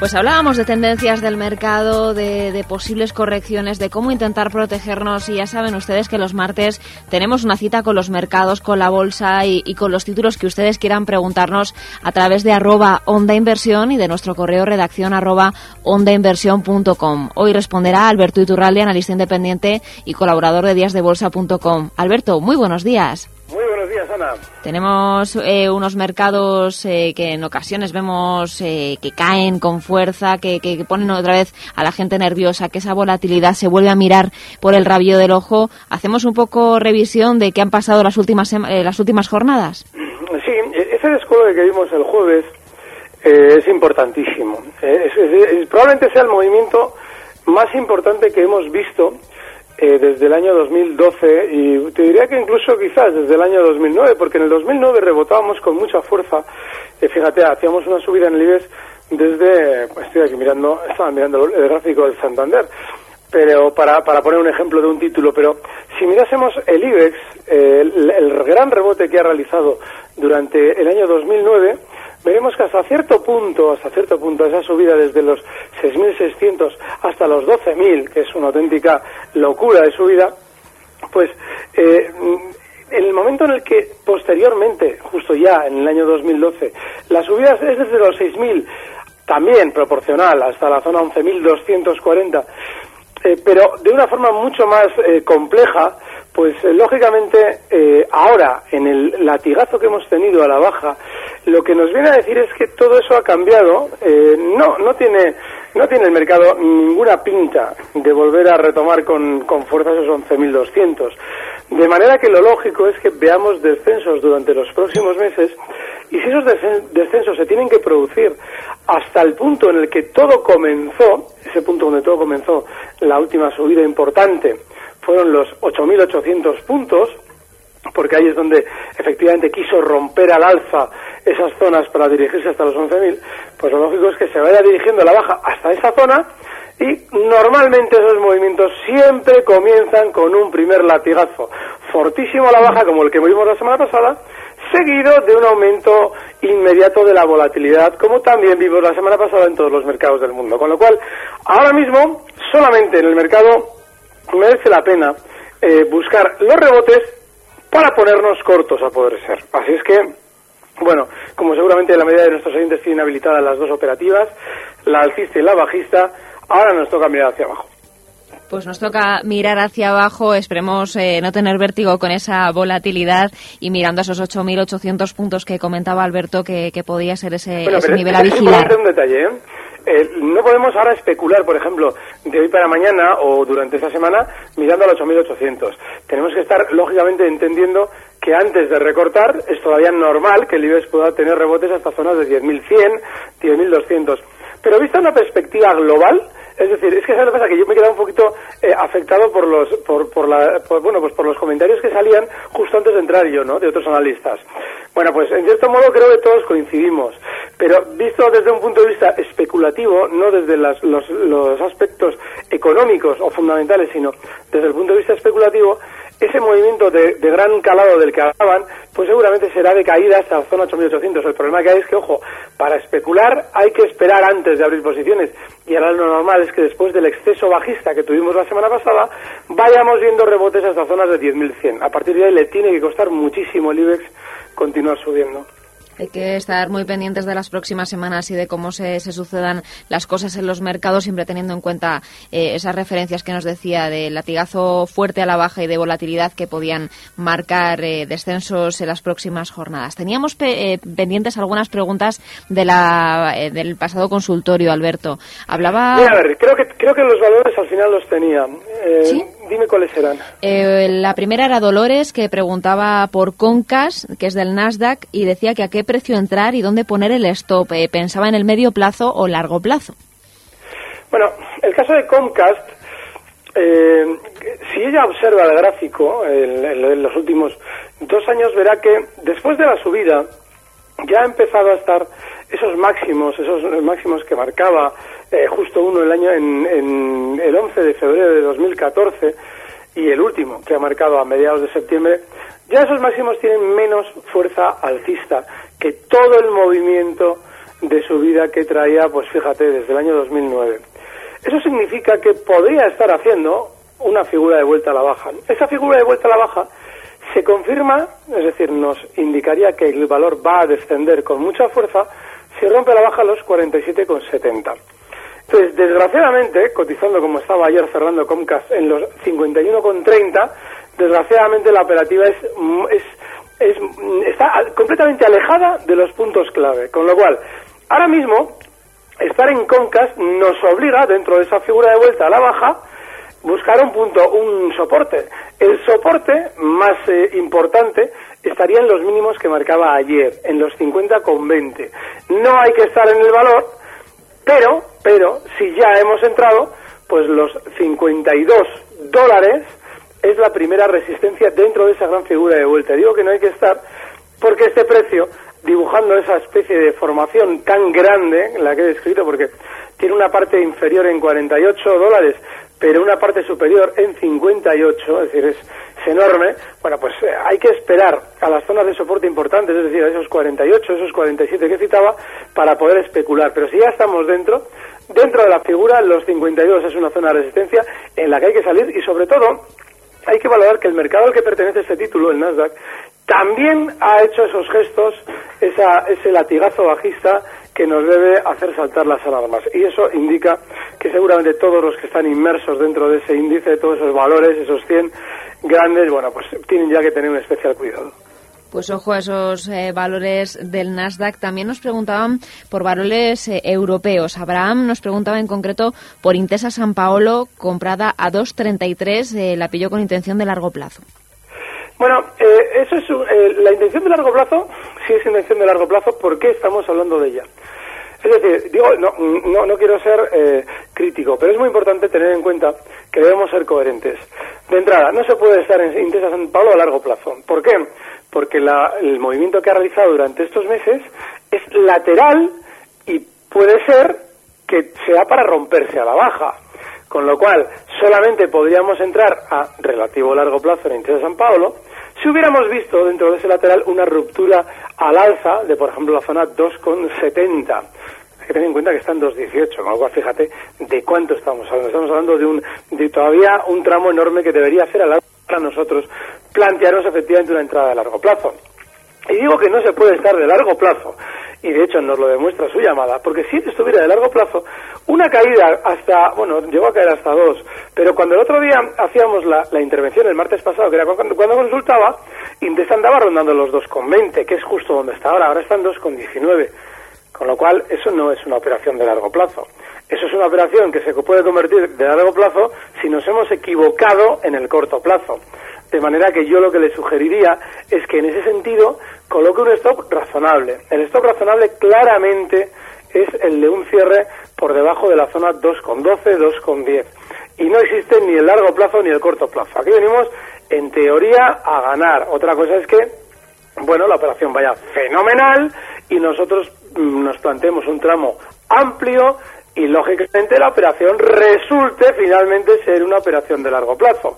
Pues hablábamos de tendencias del mercado, de, posibles correcciones, de cómo intentar protegernos y ya saben ustedes que los martes tenemos una cita con los mercados, con la bolsa y, con los títulos que ustedes quieran preguntarnos a través de arroba onda inversión y de nuestro correo redacción arroba ondainversión.com. Hoy responderá Alberto Iturralde, analista independiente y colaborador de díasdebolsa.com. Alberto, muy buenos días. Ana. Tenemos eh, unos mercados eh, que en ocasiones vemos eh, que caen con fuerza, que, que, ponen otra vez a la gente nerviosa, que esa volatilidad se vuelve a mirar por el rabillo del ojo. ¿Hacemos un poco revisión de qué han pasado las últimas, las últimas jornadas? Sí, ese descuelgue que vimos el jueves es importantísimo. probablemente sea el movimiento más importante que hemos visto eh, desde el año 2012 y te diría que incluso quizás desde el año 2009, porque en el 2009 rebotábamos con mucha fuerza. Eh, fíjate, hacíamos una subida en el IBEX desde, pues estoy aquí mirando, estaba mirando el gráfico del Santander, pero para, para poner un ejemplo de un título, pero si mirásemos el IBEX, eh, el, el gran rebote que ha realizado durante el año 2009, veremos que hasta cierto punto, hasta cierto punto, esa subida desde los 6.600 hasta los 12.000, que es una auténtica locura de subida, pues eh, en el momento en el que posteriormente, justo ya en el año 2012, la subida es desde los 6.000, también proporcional hasta la zona 11.240, eh, pero de una forma mucho más eh, compleja, pues eh, lógicamente eh, ahora, en el latigazo que hemos tenido a la baja, lo que nos viene a decir es que todo eso ha cambiado. Eh, no, no tiene, no tiene el mercado ninguna pinta de volver a retomar con, con fuerza esos 11.200. De manera que lo lógico es que veamos descensos durante los próximos meses y si esos descensos se tienen que producir hasta el punto en el que todo comenzó, ese punto donde todo comenzó, la última subida importante, fueron los 8.800 puntos, porque ahí es donde efectivamente quiso romper al alza esas zonas para dirigirse hasta los 11.000, pues lo lógico es que se vaya dirigiendo la baja hasta esa zona y normalmente esos movimientos siempre comienzan con un primer latigazo fortísimo a la baja como el que vimos la semana pasada, seguido de un aumento inmediato de la volatilidad, como también vimos la semana pasada en todos los mercados del mundo. Con lo cual, ahora mismo, solamente en el mercado merece la pena eh, buscar los rebotes para ponernos cortos a poder ser. Así es que, bueno, como seguramente la mayoría de nuestros oyentes tienen habilitadas las dos operativas, la alcista y la bajista, ahora nos toca mirar hacia abajo. Pues nos toca mirar hacia abajo, esperemos eh, no tener vértigo con esa volatilidad y mirando esos 8.800 puntos que comentaba Alberto que, podía ser ese, nivel a vigilar. un detalle, ¿eh? Eh, no podemos ahora especular, por ejemplo, de hoy para mañana o durante esta semana mirando a los 8.800. Tenemos que estar, lógicamente, entendiendo que antes de recortar es todavía normal que el IBEX pueda tener rebotes hasta zonas de 10.100, 10.200. Pero vista una perspectiva global, es decir, es que ¿sabes lo que pasa? Que yo me he quedado un poquito eh, afectado por los, por, por la, bueno, pues por los comentarios que salían justo antes de entrar yo, ¿no? De otros analistas. Bueno, pues en cierto modo creo que todos coincidimos, pero visto desde un punto de vista especulativo, no desde las, los, los aspectos económicos o fundamentales, sino desde el punto de vista especulativo, ese movimiento de, gran calado del que hablaban, pues seguramente será de caída hasta la zona 8800. El problema que hay es que, ojo, para especular hay que esperar antes de abrir posiciones. Y ahora lo normal es que después del exceso bajista que tuvimos la semana pasada, vayamos viendo rebotes hasta zonas de 10.100. A partir de ahí le tiene que costar muchísimo el IBEX continuar subiendo. Hay que estar muy pendientes de las próximas semanas y de cómo se, sucedan las cosas en los mercados, siempre teniendo en cuenta eh, esas referencias que nos decía de latigazo fuerte a la baja y de volatilidad que podían marcar eh, descensos en las próximas jornadas. Teníamos eh, pendientes algunas preguntas de la, del pasado consultorio, Alberto. Hablaba. a ver, creo que, creo que los valores al final los tenía. ¿Sí? Dime cuáles serán. la primera era Dolores, que preguntaba por Concas, que es del Nasdaq, y decía que a qué precio entrar y dónde poner el stop. Eh, ¿Pensaba en el medio plazo o largo plazo? Bueno, el caso de Comcast eh, si ella observa el gráfico en, los últimos dos años, verá que después de la subida ya ha empezado a estar esos máximos, esos máximos que marcaba eh, justo uno el año en, el 11 de febrero de 2014 y el último que ha marcado a mediados de septiembre, ya esos máximos tienen menos fuerza alcista que todo el movimiento de subida que traía, pues fíjate, desde el año 2009. Eso significa que podría estar haciendo una figura de vuelta a la baja. Esa figura de vuelta a la baja se confirma, es decir, nos indicaría que el valor va a descender con mucha fuerza si rompe la baja los 47,70. Entonces, desgraciadamente, cotizando como estaba ayer cerrando Comcast en los 51,30, desgraciadamente la operativa es, es, es, está completamente alejada de los puntos clave. Con lo cual, ahora mismo estar en Comcast nos obliga, dentro de esa figura de vuelta a la baja, buscar un punto, un soporte. El soporte más eh, importante estaría en los mínimos que marcaba ayer, en los 50,20. No hay que estar en el valor, pero, pero, si ya hemos entrado, pues los 52 dólares es la primera resistencia dentro de esa gran figura de vuelta. Digo que no hay que estar porque este precio dibujando esa especie de formación tan grande, la que he descrito, porque tiene una parte inferior en 48 dólares, pero una parte superior en 58, es decir, es, enorme, bueno, pues eh, hay que esperar a las zonas de soporte importantes, es decir, a esos 48, esos 47 que citaba, para poder especular. Pero si ya estamos dentro, dentro de la figura, los 52 es una zona de resistencia en la que hay que salir y sobre todo hay que valorar que el mercado al que pertenece este título, el Nasdaq, también ha hecho esos gestos, ese latigazo bajista que nos debe hacer saltar las alarmas. Y eso indica que seguramente todos los que están inmersos dentro de ese índice, todos esos valores, esos 100 grandes, bueno, pues tienen ya que tener un especial cuidado. Pues ojo a esos eh, valores del Nasdaq. También nos preguntaban por valores eh, europeos. Abraham nos preguntaba en concreto por Intesa San Paolo, comprada a 2.33, eh, la pilló con intención de largo plazo. Bueno, eh, eso es la intención de largo plazo, sí es intención de largo plazo, ¿por qué estamos hablando de ella? Es decir, digo, no, no, quiero ser crítico, pero es muy importante tener en cuenta que debemos ser coherentes. De entrada, no se puede estar en Intesa San Pablo a largo plazo. ¿Por qué? Porque el movimiento que ha realizado durante estos meses es lateral y puede ser que sea para romperse a la baja. Con lo cual, solamente podríamos entrar a relativo largo plazo en Intesa San Pablo si hubiéramos visto dentro de ese lateral una ruptura al alza de, por ejemplo, la zona 2,70, hay que tener en cuenta que está en 2,18, con lo cual fíjate de cuánto estamos hablando. Estamos hablando de, un, de todavía un tramo enorme que debería hacer a largo para nosotros plantearnos efectivamente una entrada de largo plazo. Y digo que no se puede estar de largo plazo y de hecho nos lo demuestra su llamada, porque si estuviera de largo plazo, una caída hasta, bueno, llegó a caer hasta dos, pero cuando el otro día hacíamos la, intervención el martes pasado, que era cuando, consultaba, Indesa andaba rondando los 2,20, que es justo donde está ahora, ahora están 2,19, con lo cual eso no es una operación de largo plazo. Eso es una operación que se puede convertir de largo plazo si nos hemos equivocado en el corto plazo. De manera que yo lo que le sugeriría es que en ese sentido coloque un stop razonable. El stop razonable claramente es el de un cierre por debajo de la zona 2,12, 2,10. Y no existe ni el largo plazo ni el corto plazo. Aquí venimos, en teoría, a ganar. Otra cosa es que, bueno, la operación vaya fenomenal y nosotros mm, nos planteemos un tramo amplio y, lógicamente, la operación resulte finalmente ser una operación de largo plazo.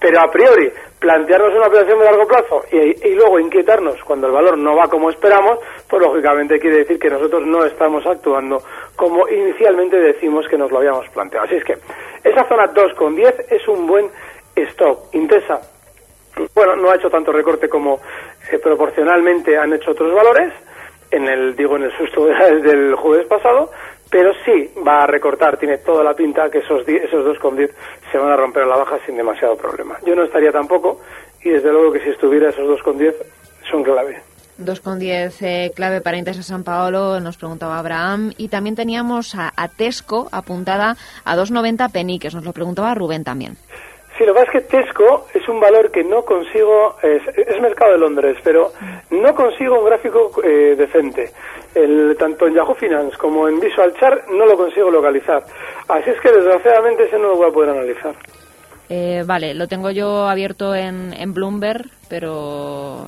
Pero a priori, plantearnos una operación de largo plazo y, luego inquietarnos cuando el valor no va como esperamos, pues lógicamente quiere decir que nosotros no estamos actuando como inicialmente decimos que nos lo habíamos planteado. Así es que esa zona 2,10 es un buen stop. Intesa, bueno, no ha hecho tanto recorte como eh, proporcionalmente han hecho otros valores, en el, digo, en el susto del jueves pasado, pero sí va a recortar, tiene toda la pinta que esos, esos 2,10 se van a romper a la baja sin demasiado problema. Yo no estaría tampoco y desde luego que si estuviera esos 2,10 son clave. 2,10 eh, clave para Intesa San Paolo, nos preguntaba Abraham. Y también teníamos a, Tesco apuntada a 2,90 peniques, nos lo preguntaba Rubén también. Sí, lo que pasa es que Tesco es un valor que no consigo, es, mercado de Londres, pero no consigo un gráfico eh, decente. El, tanto en Yahoo Finance como en Visual Chart no lo consigo localizar. Así es que desgraciadamente ese no lo voy a poder analizar. Eh, vale, lo tengo yo abierto en, en Bloomberg, pero...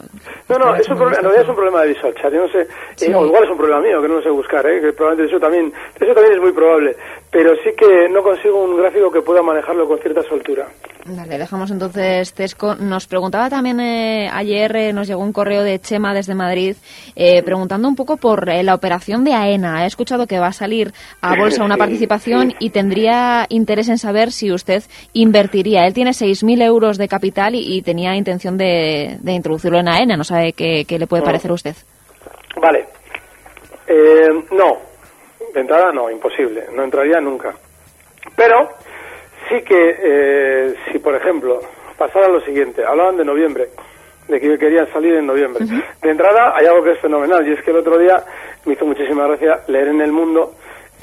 No, no, es un problema, en realidad es un problema de Visual Chat. Yo no sé, eh, o igual es un problema mío, que no lo sé buscar, ¿eh? que probablemente eso también, eso también es muy probable. Pero sí que no consigo un gráfico que pueda manejarlo con cierta soltura. Vale, dejamos entonces Tesco. Nos preguntaba también eh, ayer, eh, nos llegó un correo de Chema desde Madrid, eh, preguntando un poco por la operación de AENA. He escuchado que va a salir a bolsa una participación y tendría interés en saber si usted invertiría. Él tiene 6.000 euros de capital y, tenía intención de, introducirlo en AENA. No sabe qué, le puede parecer a usted. Vale. no. De entrada no, imposible. No entraría nunca. Pero sí que, eh, si por ejemplo pasara lo siguiente, hablaban de noviembre, de que querían salir en noviembre. De entrada hay algo que es fenomenal y es que el otro día me hizo muchísima gracia leer en El Mundo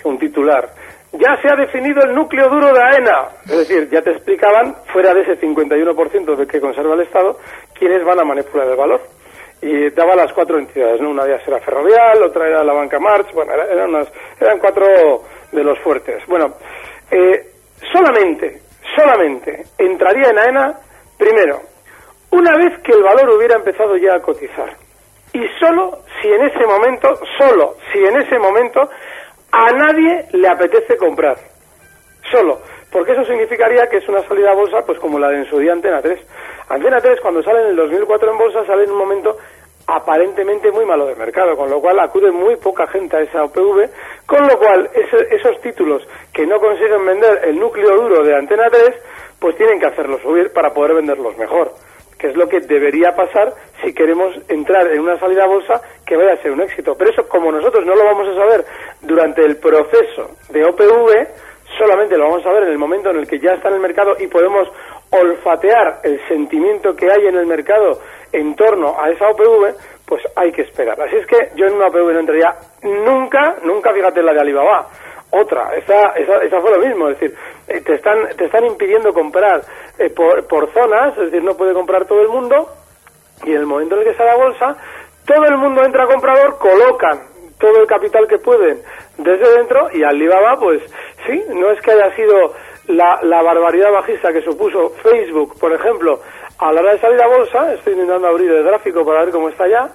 un titular. Ya se ha definido el núcleo duro de AENA. Es decir, ya te explicaban, fuera de ese 51% de que conserva el Estado, quiénes van a manipular el valor. Y daba las cuatro entidades, ¿no? Una de ellas era Ferrovial, otra era la Banca March, bueno, eran, eran cuatro de los fuertes. Bueno, eh, solamente, solamente entraría en AENA, primero, una vez que el valor hubiera empezado ya a cotizar. Y solo si en ese momento, solo si en ese momento a nadie le apetece comprar. Solo. Porque eso significaría que es una salida bolsa, pues como la de en su día Antena 3. Antena 3, cuando sale en el 2004 en bolsa, sale en un momento aparentemente muy malo de mercado, con lo cual acude muy poca gente a esa OPV, con lo cual esos títulos que no consiguen vender el núcleo duro de Antena 3, pues tienen que hacerlos subir para poder venderlos mejor, que es lo que debería pasar si queremos entrar en una salida bolsa que vaya a ser un éxito. Pero eso, como nosotros no lo vamos a saber durante el proceso de OPV, solamente lo vamos a ver en el momento en el que ya está en el mercado y podemos olfatear el sentimiento que hay en el mercado en torno a esa OPV, pues hay que esperar. Así es que yo en una OPV no entraría nunca, nunca, fíjate la de Alibaba. Otra, esa, esa, fue lo mismo, es decir, eh, te están, te están impidiendo comprar eh, por, por zonas, es decir, no puede comprar todo el mundo, y en el momento en el que sale la bolsa, todo el mundo entra comprador, colocan todo el capital que pueden desde dentro, y Alibaba, pues sí, no es que haya sido la, la barbaridad bajista que supuso Facebook, por ejemplo, a la hora de salir a bolsa, estoy intentando abrir el gráfico para ver cómo está ya,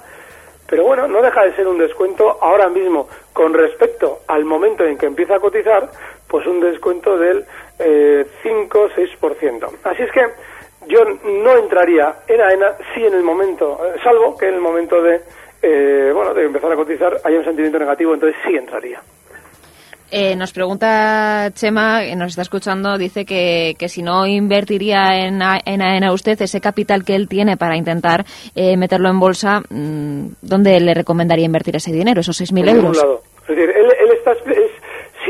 pero bueno, no deja de ser un descuento ahora mismo con respecto al momento en que empieza a cotizar, pues un descuento del eh, 5-6%. Así es que yo no entraría en AENA si en el momento, eh, salvo que en el momento de, eh, bueno, de empezar a cotizar haya un sentimiento negativo, entonces sí entraría. Eh, nos pregunta Chema, que nos está escuchando, dice que, que si no invertiría en, en AENA usted ese capital que él tiene para intentar eh, meterlo en bolsa, mm, ¿dónde le recomendaría invertir ese dinero, esos 6.000 euros? Lado. Es decir, él, él está,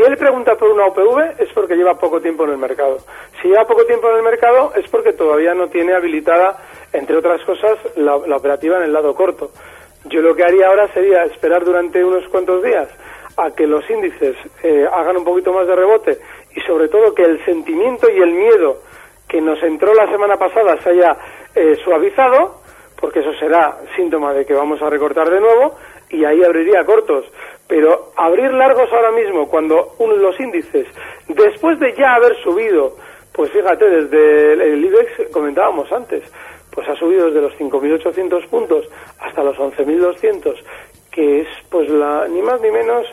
si él pregunta por una OPV es porque lleva poco tiempo en el mercado. Si lleva poco tiempo en el mercado es porque todavía no tiene habilitada, entre otras cosas, la, operativa en el lado corto. Yo lo que haría ahora sería esperar durante unos cuantos días a que los índices eh, hagan un poquito más de rebote y sobre todo que el sentimiento y el miedo que nos entró la semana pasada se haya eh, suavizado, porque eso será síntoma de que vamos a recortar de nuevo y ahí abriría cortos. Pero abrir largos ahora mismo, cuando los índices, después de ya haber subido, pues fíjate, desde el, IBEX comentábamos antes, pues ha subido desde los 5.800 puntos hasta los 11.200, que es pues la, ni más ni menos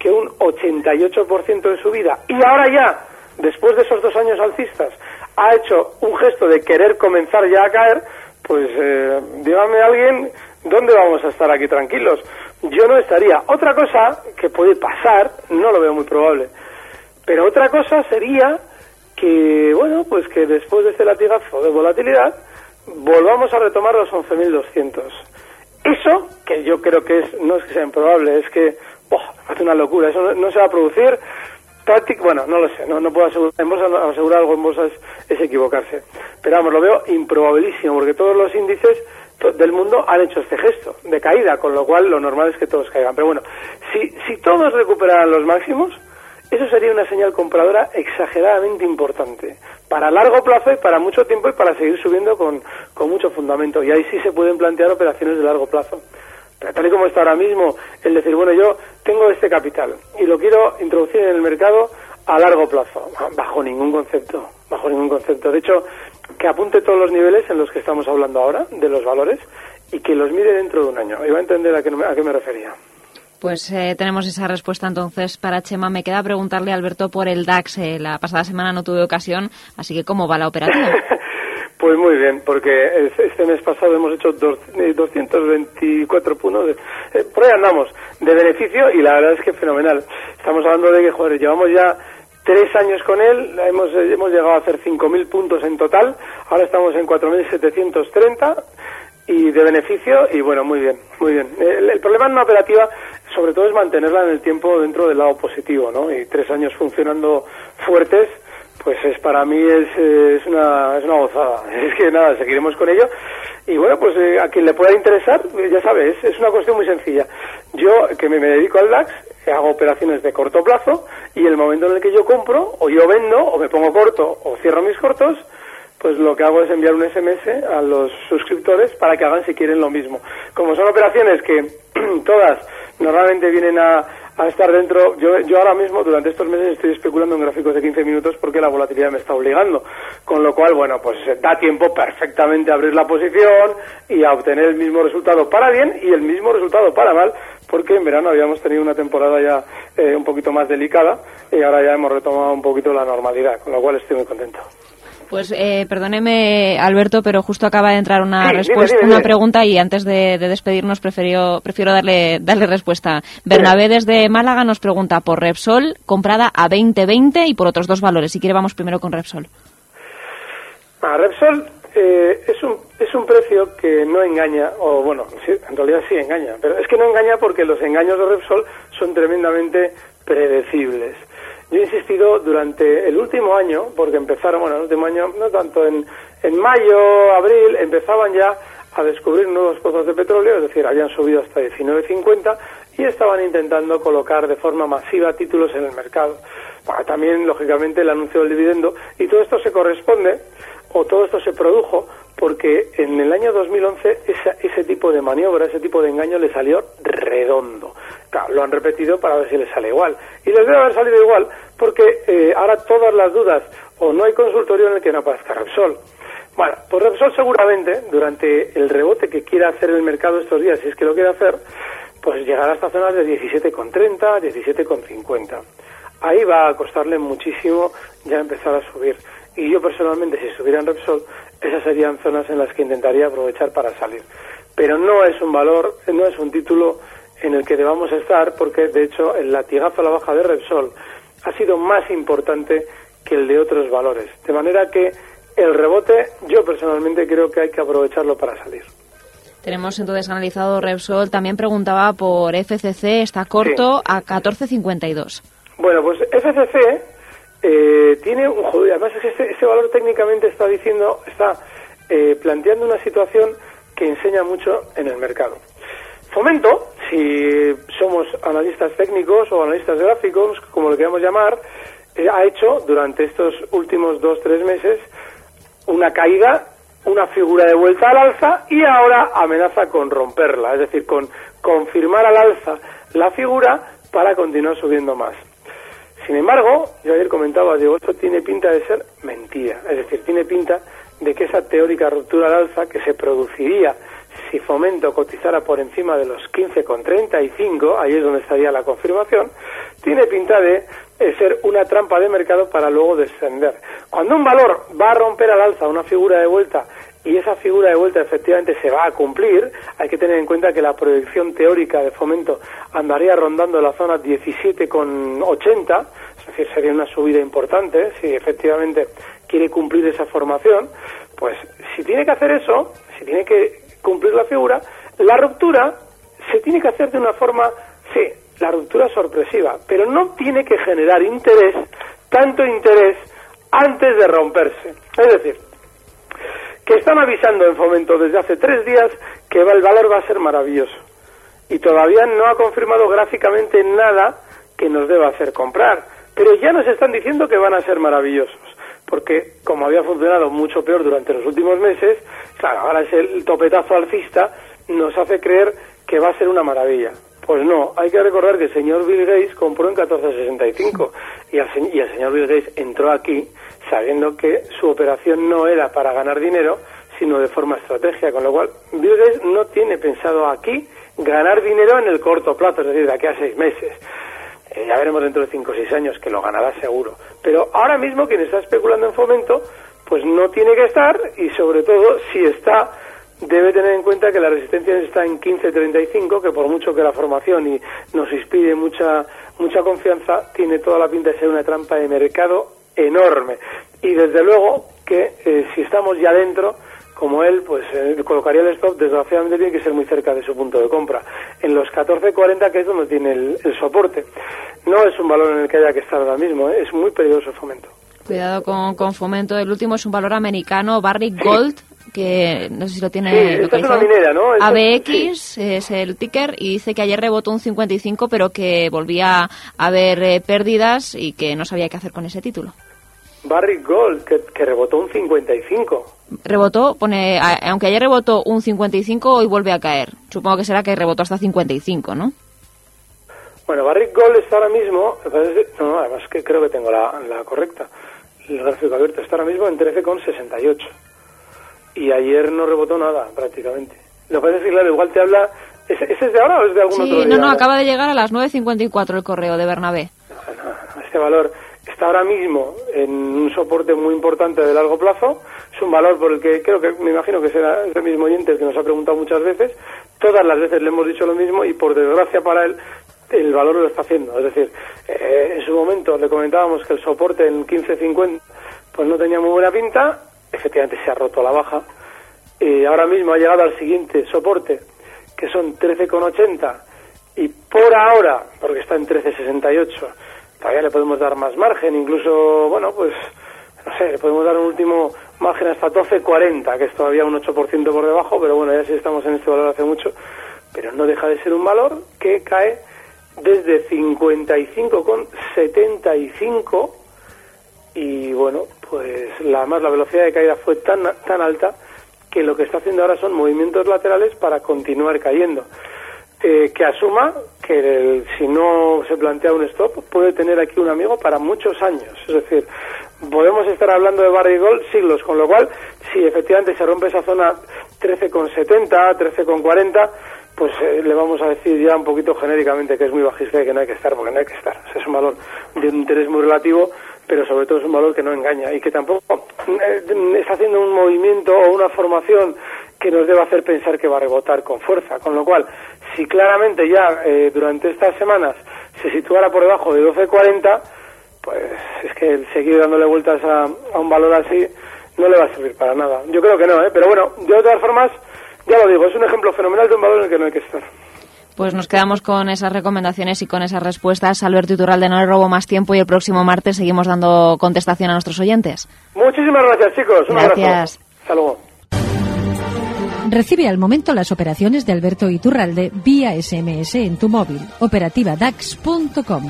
que un 88% de su vida. Y ahora ya, después de esos dos años alcistas, ha hecho un gesto de querer comenzar ya a caer, pues eh, dígame alguien, ¿dónde vamos a estar aquí tranquilos? Yo no estaría. Otra cosa que puede pasar, no lo veo muy probable, pero otra cosa sería que, bueno, pues que después de este latigazo de volatilidad, volvamos a retomar los 11.200. Eso, que yo creo que es, no es que sea improbable, es que hace una locura. Eso no, se va a producir. bueno, no lo sé, no, puedo asegurar, en bolsa, asegurar algo en bolsa es, equivocarse. Pero vamos, lo veo improbabilísimo, porque todos los índices del mundo han hecho este gesto de caída, con lo cual lo normal es que todos caigan. Pero bueno, si, si todos recuperaran los máximos, eso sería una señal compradora exageradamente importante, para largo plazo y para mucho tiempo y para seguir subiendo con, con mucho fundamento. Y ahí sí se pueden plantear operaciones de largo plazo tal y como está ahora mismo, el decir, bueno, yo tengo este capital y lo quiero introducir en el mercado a largo plazo, bajo ningún concepto, bajo ningún concepto. De hecho, que apunte todos los niveles en los que estamos hablando ahora, de los valores, y que los mire dentro de un año. Iba a entender a qué, a qué me refería. Pues eh, tenemos esa respuesta entonces para Chema. Me queda preguntarle, Alberto, por el DAX. Eh, la pasada semana no tuve ocasión, así que ¿cómo va la operativa? Pues muy bien, porque este mes pasado hemos hecho 224 puntos, eh, por ahí andamos, de beneficio y la verdad es que fenomenal. Estamos hablando de que, joder, llevamos ya tres años con él, hemos, hemos llegado a hacer 5.000 puntos en total, ahora estamos en 4.730 y de beneficio y bueno, muy bien, muy bien. El, problema en una operativa sobre todo es mantenerla en el tiempo dentro del lado positivo, ¿no? Y tres años funcionando fuertes pues es para mí es, es, una, es una gozada. Es que nada, seguiremos con ello. Y bueno, pues eh, a quien le pueda interesar, eh, ya sabes, es una cuestión muy sencilla. Yo, que me, dedico al DAX, hago operaciones de corto plazo y el momento en el que yo compro, o yo vendo, o me pongo corto, o cierro mis cortos, pues lo que hago es enviar un SMS a los suscriptores para que hagan si quieren lo mismo. Como son operaciones que todas normalmente vienen a, a estar dentro. Yo, yo ahora mismo, durante estos meses, estoy especulando en gráficos de 15 minutos porque la volatilidad me está obligando. Con lo cual, bueno, pues da tiempo perfectamente a abrir la posición y a obtener el mismo resultado para bien y el mismo resultado para mal, porque en verano habíamos tenido una temporada ya eh, un poquito más delicada y ahora ya hemos retomado un poquito la normalidad, con lo cual estoy muy contento. Pues eh, perdóneme, Alberto, pero justo acaba de entrar una respuesta, una pregunta y antes de, despedirnos prefiero, prefiero darle, darle respuesta. Bernabé desde Málaga nos pregunta por Repsol, comprada a 2020 y por otros dos valores. Si quiere, vamos primero con Repsol. Repsol eh, es, un, es un precio que no engaña, o bueno, en realidad sí engaña, pero es que no engaña porque los engaños de Repsol son tremendamente predecibles. Yo he insistido durante el último año, porque empezaron, bueno, el último año, no tanto en, en mayo, abril, empezaban ya a descubrir nuevos pozos de petróleo, es decir, habían subido hasta 19.50 y estaban intentando colocar de forma masiva títulos en el mercado. también, lógicamente, el anuncio del dividendo y todo esto se corresponde o todo esto se produjo porque en el año 2011 ese tipo de maniobra, ese tipo de engaño le salió redondo lo han repetido para ver si les sale igual. Y les debe haber salido igual porque eh, ahora todas las dudas, o no hay consultorio en el que no aparezca Repsol. Bueno, pues Repsol seguramente, durante el rebote que quiera hacer el mercado estos días, si es que lo quiere hacer, pues llegará hasta zonas de 17,30, 17,50. Ahí va a costarle muchísimo ya empezar a subir. Y yo personalmente, si subiera en Repsol, esas serían zonas en las que intentaría aprovechar para salir. Pero no es un valor, no es un título en el que debamos estar, porque de hecho el latigazo a la baja de Repsol ha sido más importante que el de otros valores. De manera que el rebote, yo personalmente creo que hay que aprovecharlo para salir. Tenemos entonces analizado Repsol. También preguntaba por FCC, está corto a 14.52. Bueno, pues FCC eh, tiene un joder, además es este, este, valor técnicamente está diciendo, está eh, planteando una situación que enseña mucho en el mercado. Fomento, si somos analistas técnicos o analistas gráficos, como lo queramos llamar, eh, ha hecho durante estos últimos dos, tres meses una caída, una figura de vuelta al alza y ahora amenaza con romperla, es decir, con confirmar al alza la figura para continuar subiendo más. Sin embargo, yo ayer comentaba, digo, esto tiene pinta de ser mentira, es decir, tiene pinta de que esa teórica ruptura al alza que se produciría si Fomento cotizara por encima de los 15,35, ahí es donde estaría la confirmación, tiene pinta de ser una trampa de mercado para luego descender. Cuando un valor va a romper al alza una figura de vuelta y esa figura de vuelta efectivamente se va a cumplir, hay que tener en cuenta que la proyección teórica de fomento andaría rondando la zona 17,80, es decir, sería una subida importante si efectivamente quiere cumplir esa formación, pues si tiene que hacer eso, si tiene que cumplir la figura, la ruptura se tiene que hacer de una forma, sí, la ruptura sorpresiva, pero no tiene que generar interés, tanto interés, antes de romperse. Es decir, que están avisando en fomento desde hace tres días que el valor va a ser maravilloso. Y todavía no ha confirmado gráficamente nada que nos deba hacer comprar. Pero ya nos están diciendo que van a ser maravillosos porque como había funcionado mucho peor durante los últimos meses, claro, ahora es el topetazo alcista, nos hace creer que va a ser una maravilla. Pues no, hay que recordar que el señor Bill Gates compró en 1465 y y el señor Bill Gates entró aquí sabiendo que su operación no era para ganar dinero, sino de forma estratégica, con lo cual Bill Gates no tiene pensado aquí ganar dinero en el corto plazo, es decir, de aquí a seis meses. Eh, ya veremos dentro de cinco o seis años que lo ganará seguro. Pero ahora mismo quien está especulando en fomento, pues no tiene que estar y sobre todo si está debe tener en cuenta que la resistencia está en 15.35, que por mucho que la formación y nos inspire mucha mucha confianza, tiene toda la pinta de ser una trampa de mercado enorme. Y desde luego que eh, si estamos ya dentro, como él, pues eh, colocaría el stop, desgraciadamente tiene que ser muy cerca de su punto de compra. En los 14.40, que es donde tiene el, soporte. No es un valor en el que haya que estar ahora mismo, ¿eh? es muy peligroso el fomento. Cuidado con, con fomento. El último es un valor americano, Barrick Gold, que no sé si lo tiene esta es una minera, ¿no? ABX es el ticker y dice que ayer rebotó un 55 pero que volvía a haber eh, pérdidas y que no sabía qué hacer con ese título. Barrick Gold, que, rebotó un 55. Rebotó, pone, aunque ayer rebotó un 55, hoy vuelve a caer. Supongo que será que rebotó hasta 55, ¿no? Bueno, Barrick Gold está ahora mismo, no, además que creo que tengo la, la correcta, el gráfico abierto, está ahora mismo en 13,68. Y ayer no rebotó nada, prácticamente. Lo que pasa es que, claro, igual te habla... ¿Ese, es de ahora o es de algún otro día? no, no, acaba de llegar a las 9.54 el correo de Bernabé. este valor está ahora mismo en un soporte muy importante de largo plazo. Es un valor por el que creo que me imagino que será el mismo oyente que nos ha preguntado muchas veces. Todas las veces le hemos dicho lo mismo y por desgracia para él el valor lo está haciendo. Es decir, eh, en su momento le comentábamos que el soporte en 15.50 pues no tenía muy buena pinta. Efectivamente se ha roto la baja. Y ahora mismo ha llegado al siguiente soporte, que son 13,80 y por ahora, porque está en 13,68, todavía le podemos dar más margen, incluso, bueno, pues, no sé, le podemos dar un último margen hasta 12,40, que es todavía un 8% por debajo, pero bueno, ya sí estamos en este valor hace mucho, pero no deja de ser un valor que cae desde 55,75 y bueno, pues la más la velocidad de caída fue tan tan alta que lo que está haciendo ahora son movimientos laterales para continuar cayendo. Eh, que asuma que si no se plantea un stop puede tener aquí un amigo para muchos años. Es decir, podemos estar hablando de Barry Gold siglos, con lo cual, si efectivamente se rompe esa zona 13,70, 13,40, pues eh, le vamos a decir ya un poquito genéricamente que es muy bajista y que no hay que estar, porque no hay que estar. es un valor de un interés muy relativo, pero sobre todo es un valor que no engaña y que tampoco eh, está haciendo un movimiento o una formación que nos deba hacer pensar que va a rebotar con fuerza. Con lo cual, si claramente ya eh, durante estas semanas se situara por debajo de 12.40, pues es que el seguir dándole vueltas a, un valor así no le va a servir para nada. Yo creo que no, ¿eh? pero bueno, de todas formas, ya lo digo, es un ejemplo fenomenal de un valor en el que no hay que estar. Pues nos quedamos con esas recomendaciones y con esas respuestas. Alberto Iturralde, no le robo más tiempo y el próximo martes seguimos dando contestación a nuestros oyentes. Muchísimas gracias, chicos. Un gracias. Hasta luego. Recibe al momento las operaciones de Alberto Iturralde vía SMS en tu móvil. Operativa DAX.com.